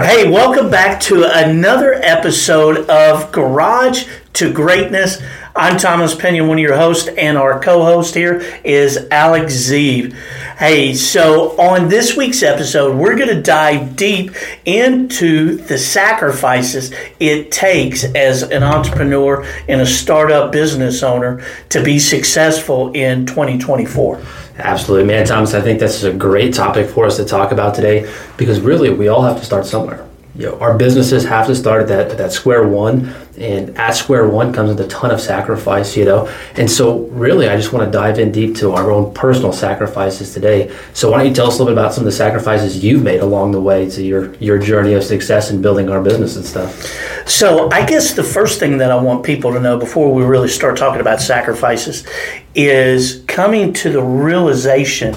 Hey, welcome back to another episode of Garage to Greatness. I'm Thomas Pena, one of your hosts, and our co host here is Alex Zeeb. Hey, so on this week's episode, we're going to dive deep into the sacrifices it takes as an entrepreneur and a startup business owner to be successful in 2024. Absolutely, man, Thomas. I think this is a great topic for us to talk about today because really we all have to start somewhere. You know, our businesses have to start at that, at that square one, and at square one comes with a ton of sacrifice, you know. And so, really, I just want to dive in deep to our own personal sacrifices today. So, why don't you tell us a little bit about some of the sacrifices you've made along the way to your your journey of success in building our business and stuff? So, I guess the first thing that I want people to know before we really start talking about sacrifices is coming to the realization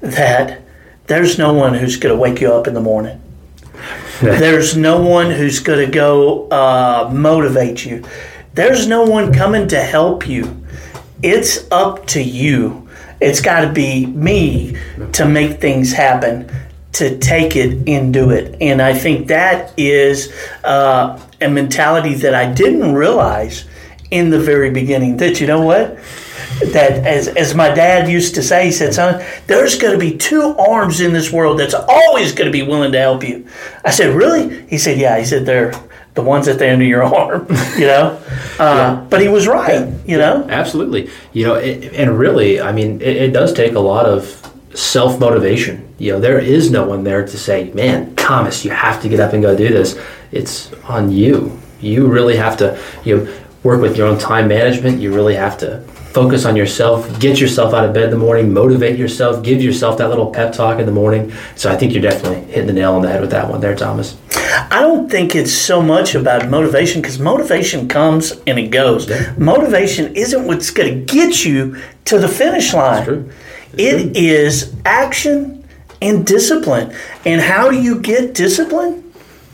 that there's no one who's going to wake you up in the morning. There's no one who's going to go uh, motivate you. There's no one coming to help you. It's up to you. It's got to be me to make things happen, to take it and do it. And I think that is uh, a mentality that I didn't realize in the very beginning. That you know what? That as, as my dad used to say, he said, son, there's going to be two arms in this world that's always going to be willing to help you. I said, really? He said, yeah. He said, they're the ones at the end of your arm, you know? Uh, yeah. But he was right, you know? Absolutely. You know, it, and really, I mean, it, it does take a lot of self motivation. You know, there is no one there to say, man, Thomas, you have to get up and go do this. It's on you. You really have to, you know, work with your own time management. You really have to focus on yourself, get yourself out of bed in the morning, motivate yourself, give yourself that little pep talk in the morning. So I think you're definitely hitting the nail on the head with that one there, Thomas. I don't think it's so much about motivation because motivation comes and it goes. Yeah. Motivation isn't what's going to get you to the finish line. True. It is action and discipline. And how do you get discipline?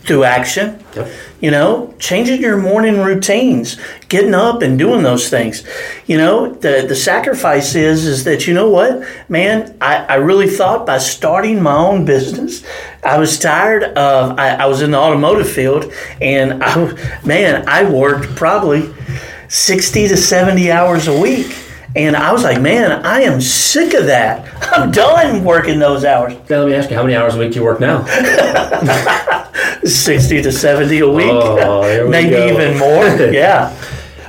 Through action. Yep you know, changing your morning routines, getting up and doing those things. You know, the, the sacrifice is, is that, you know what, man, I, I really thought by starting my own business, I was tired of, I, I was in the automotive field and I, man, I worked probably 60 to 70 hours a week. And I was like, man, I am sick of that. I'm done working those hours. Now, let me ask you, how many hours a week do you work now? 60 to 70 a week, oh, maybe go. even more. yeah.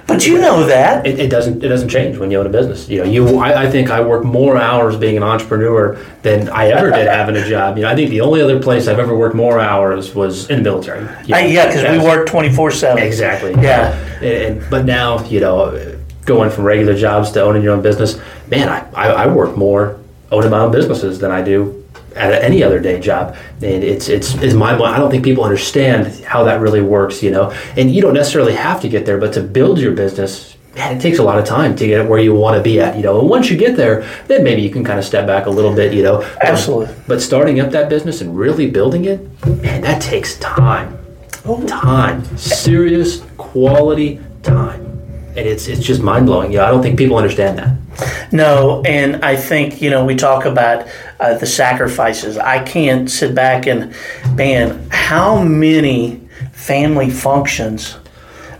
But you know that it, it, doesn't. It doesn't change when you own a business. You know, you. I, I, think I work more hours being an entrepreneur than I ever did having a job. You know, I think the only other place I've ever worked more hours was in the military. You know, I, yeah, because we work twenty four seven. Exactly. Yeah. And, and, but now, you know, going from regular jobs to owning your own business, man, I, I, I work more owning my own businesses than I do at any other day job. And it's it's is my i don't think people understand how that really works you know? And you don't necessarily have to get there but to build your business man it takes a lot of time to get where you want to be at you know? And once you get there then maybe you can kind of step back a little bit you know? Absolutely. but, but starting up that business and really building it man that takes time. Oh. time. Serious quality time and it's it's just mind blowing. Yeah, I don't think people understand that. No, and I think you know we talk about uh, the sacrifices. I can't sit back and man, how many family functions,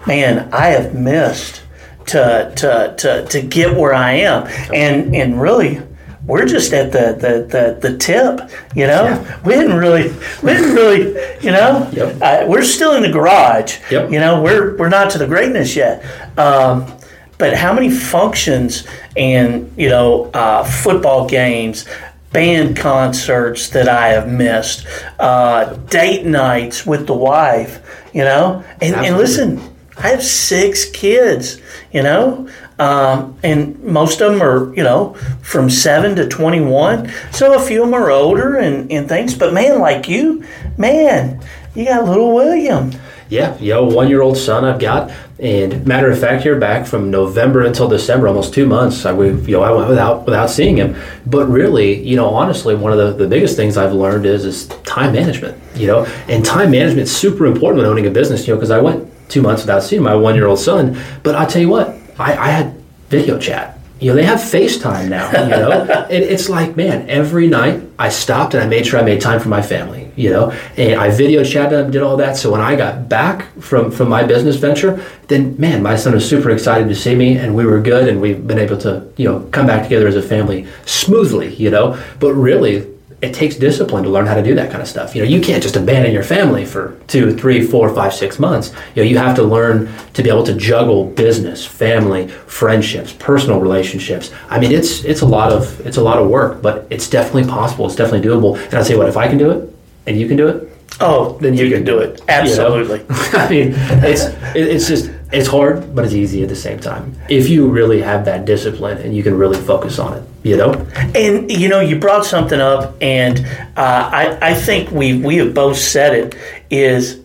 man, I have missed to to to to get where I am, and and really we're just at the the, the, the tip, you know. Yeah. We didn't really, we didn't really, you know. Yep. Uh, we're still in the garage. Yep. You know, we're we're not to the greatness yet. Um, but how many functions and you know uh, football games, band concerts that I have missed, uh, date nights with the wife, you know, and, and listen, I have six kids, you know. Um, and most of them are, you know, from 7 to 21. So a few of them are older and, and things. But man, like you, man, you got little William. Yeah, yo, one year old son I've got. And matter of fact, you're back from November until December, almost two months, I, we, you know, I went without without seeing him. But really, you know, honestly, one of the, the biggest things I've learned is is time management. You know, and time management is super important when owning a business. You know, because I went two months without seeing my one year old son. But I tell you what, I, I had video chat. you know, they have FaceTime now, you know? it, it's like, man, every night I stopped and I made sure I made time for my family, you know? And I video chatted them, did all that. So when I got back from, from my business venture, then, man, my son was super excited to see me and we were good and we've been able to, you know, come back together as a family smoothly, you know? But really, it takes discipline to learn how to do that kind of stuff. You know, you can't just abandon your family for two, three, four, five, six months. You know, you have to learn to be able to juggle business, family, friendships, personal relationships. I mean, it's it's a lot of it's a lot of work, but it's definitely possible. It's definitely doable. And I say, what, if I can do it, and you can do it, Oh, then you, can do it. Absolutely. You know? I mean, it's it, it's just it's hard, but it's easy at the same time. If you really have that discipline and you can really focus on it, you know. And you know, you brought something up, and uh, I I think we we have both said it is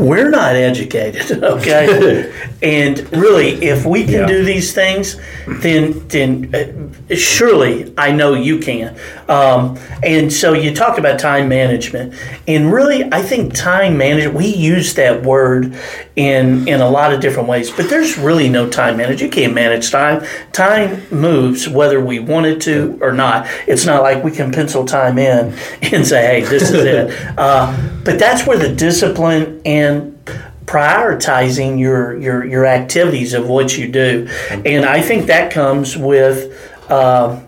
we're not educated, okay? and really, if we can Yeah. do these things, then then uh, surely I know you can. Um, and so you talk about time management, and really, I think time management. We use that word in in a lot of different ways, but there's really no time management. You can't manage time. Time moves whether we want it to or not. It's not like we can pencil time in and say, "Hey, this is it." Uh, but that's where the discipline and prioritizing your, your your activities of what you do, and I think that comes with uh,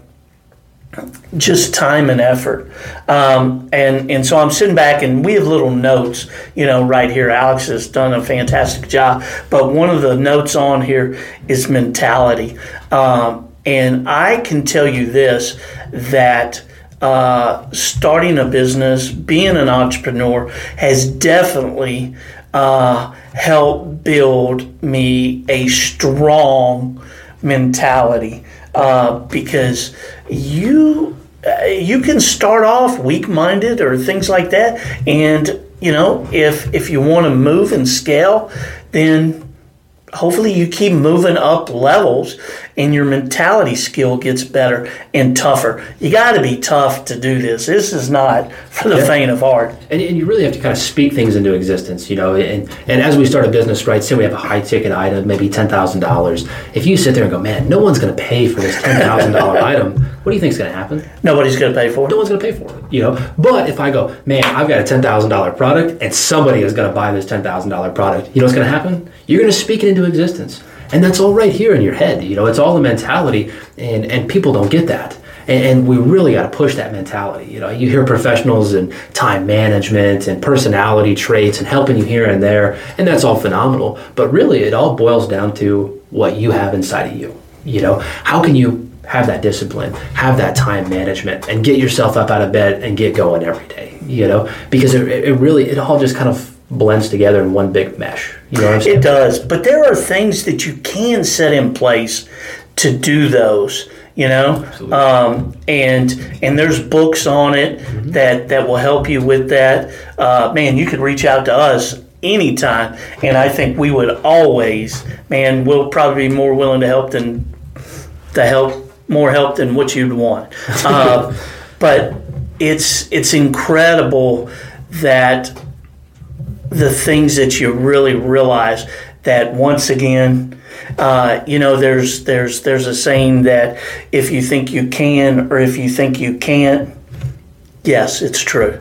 just time and effort. Um, and and so I'm sitting back, and we have little notes, you know, right here. Alex has done a fantastic job, but one of the notes on here is mentality, um, and I can tell you this that uh, starting a business, being an entrepreneur, has definitely uh, helped build me a strong mentality. Uh, because you uh, you can start off weak-minded or things like that, and you know if if you want to move and scale, then hopefully you keep moving up levels and your mentality skill gets better and tougher. You got to be tough to do this. This is not for the Yeah. faint of heart. and, and you really have to kind of speak things into existence, you know. And, and as we start a business, right, say we have a high ticket item, maybe ten thousand dollars. If you sit there and go, man, no one's going to pay for this ten thousand dollar item, what do you think is going to happen? Nobody's going to pay for it. No one's going to pay for it, you know. But if I go, man, I've got a ten thousand dollar product, and somebody is going to buy this ten thousand dollar product, you know what's going to happen? You're going to speak it into existence, and that's all right here in your head. You know, it's all the mentality, and and people don't get that. And, and we really got to push that mentality. You know, you hear professionals and time management and personality traits and helping you here and there, and that's all phenomenal. But really, it all boils down to what you have inside of you. You know, how can you have that discipline, have that time management, and get yourself up out of bed and get going every day? You know, because it, it really, it all just kind of blends together in one big mesh. You know what I'm saying? It does, but there are things that you can set in place to do those. You know, um, and and there's books on it that that will help you with that. Uh, man, you could reach out to us anytime, and I think we would always, man, we'll probably be more willing to help than to help more help than what you'd want. Uh, but it's it's incredible that the things that you really realize that once again uh, you know there's there's there's a saying that if you think you can or if you think you can't yes it's true.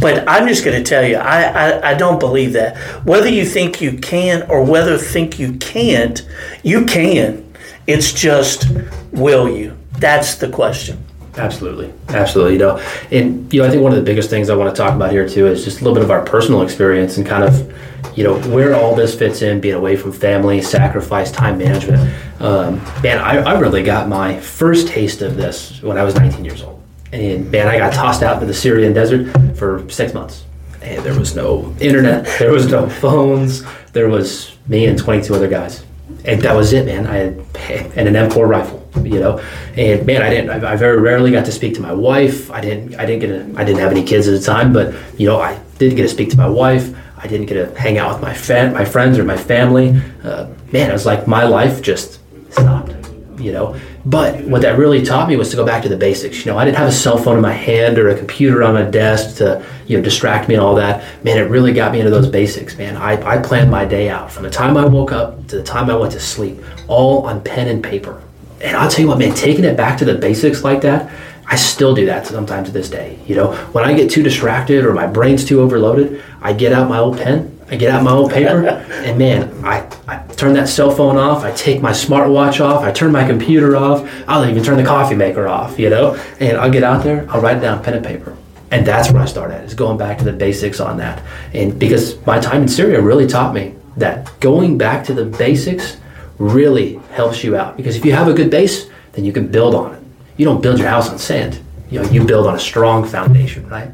But i'm just going to tell you I, I i don't believe that. Whether you think you can or whether think you can't you can. It's just will you? That's the question Absolutely, absolutely. You know, and you know, I think one of the biggest things I want to talk about here too is just a little bit of our personal experience and kind of, you know, where all this fits in, being away from family, sacrifice, time management. Um, man, I, I really got my first taste of this when I was 19 years old, and man, I got tossed out into the Syrian desert for six months, and there was no internet, there was no phones, there was me and 22 other guys and that was it, man. I had and an M4 rifle, you know, and man, I didn't. I, very rarely got to speak to my wife. I didn't. I didn't get. A, I didn't have any kids at the time, but you know, I did get to speak to my wife. I didn't get to hang out with my fan, my friends or my family. Uh, man, it was like my life just stopped, you know, But what that really taught me was to go back to the basics. You know, I didn't have a cell phone in my hand or a computer on my desk to, you know, distract me and all that. Man, it really got me into those basics, man. I, I planned my day out from the time I woke up to the time I went to sleep, all on pen and paper. And I'll tell you what, man, taking it back to the basics like that, I still do that sometimes to this day. You know, when I get too distracted or my brain's too overloaded, I get out my old pen I get out my old paper, and man, I, I turn that cell phone off. I take my smartwatch off. I turn my computer off. I'll even turn the coffee maker off, you know. And I'll get out there. I'll write it down pen and paper, and that's where I start at. Is going back to the basics on that. And because my time in Syria really taught me that going back to the basics really helps you out. Because if you have a good base, then you can build on it. You don't build your house on sand. You know, you build on a strong foundation, right?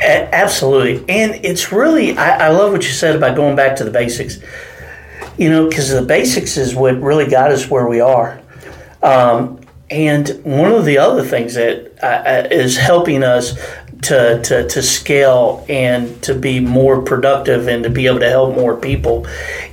Absolutely. And it's really, I, I, love what you said about going back to the basics, you know, because the basics is what really got us where we are. Um, and one of the other things that uh, uh, is helping us to, to, to scale and to be more productive and to be able to help more people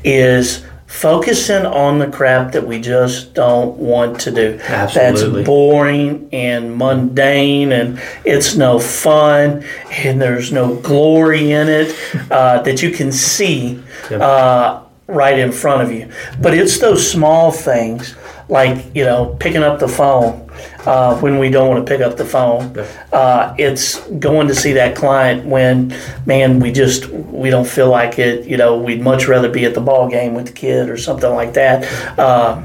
is focusing on the crap that we just don't want to do. Absolutely. That's boring and mundane and it's no fun and there's no glory in it uh, that you can see uh, right in front of you. But it's those small things like, you know, picking up the phone uh, when we don't want to pick up the phone. Uh, it's going to see that client when, man, we just we don't feel like it. You know, we'd much rather be at the ball game with the kid or something like that. Uh,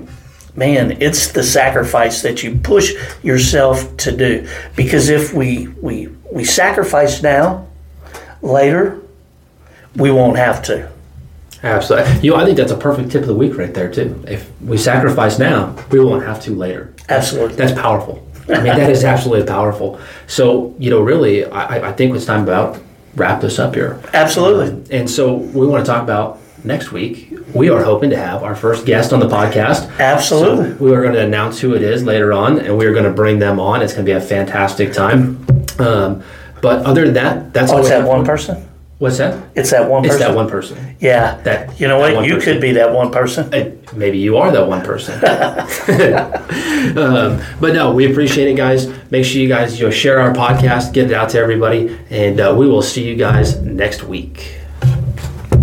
man, it's the sacrifice that you push yourself to do. Because if we we we sacrifice now, later we won't have to. Absolutely. You know, I think that's a perfect tip of the week right there too. If we sacrifice now, we won't have to later. Absolutely. That's powerful. I mean, that is absolutely powerful. So, you know, really, I, I think it's time about wrap this up here. Absolutely. Uh, and so we want to talk about next week. We are hoping to have our first guest on the podcast. Absolutely. So we are going to announce who it is later on, and we are going to bring them on. It's going to be a fantastic time. Um, but other than that, that's oh, all. That one person? What's that? It's that one It's person. that one person. Yeah. That you know what? You person. could be that one person. Uh, Maybe you are that one person. um, but no, we appreciate it, guys. Make sure you guys you know, share our podcast, get it out to everybody, and uh, we will see you guys next week.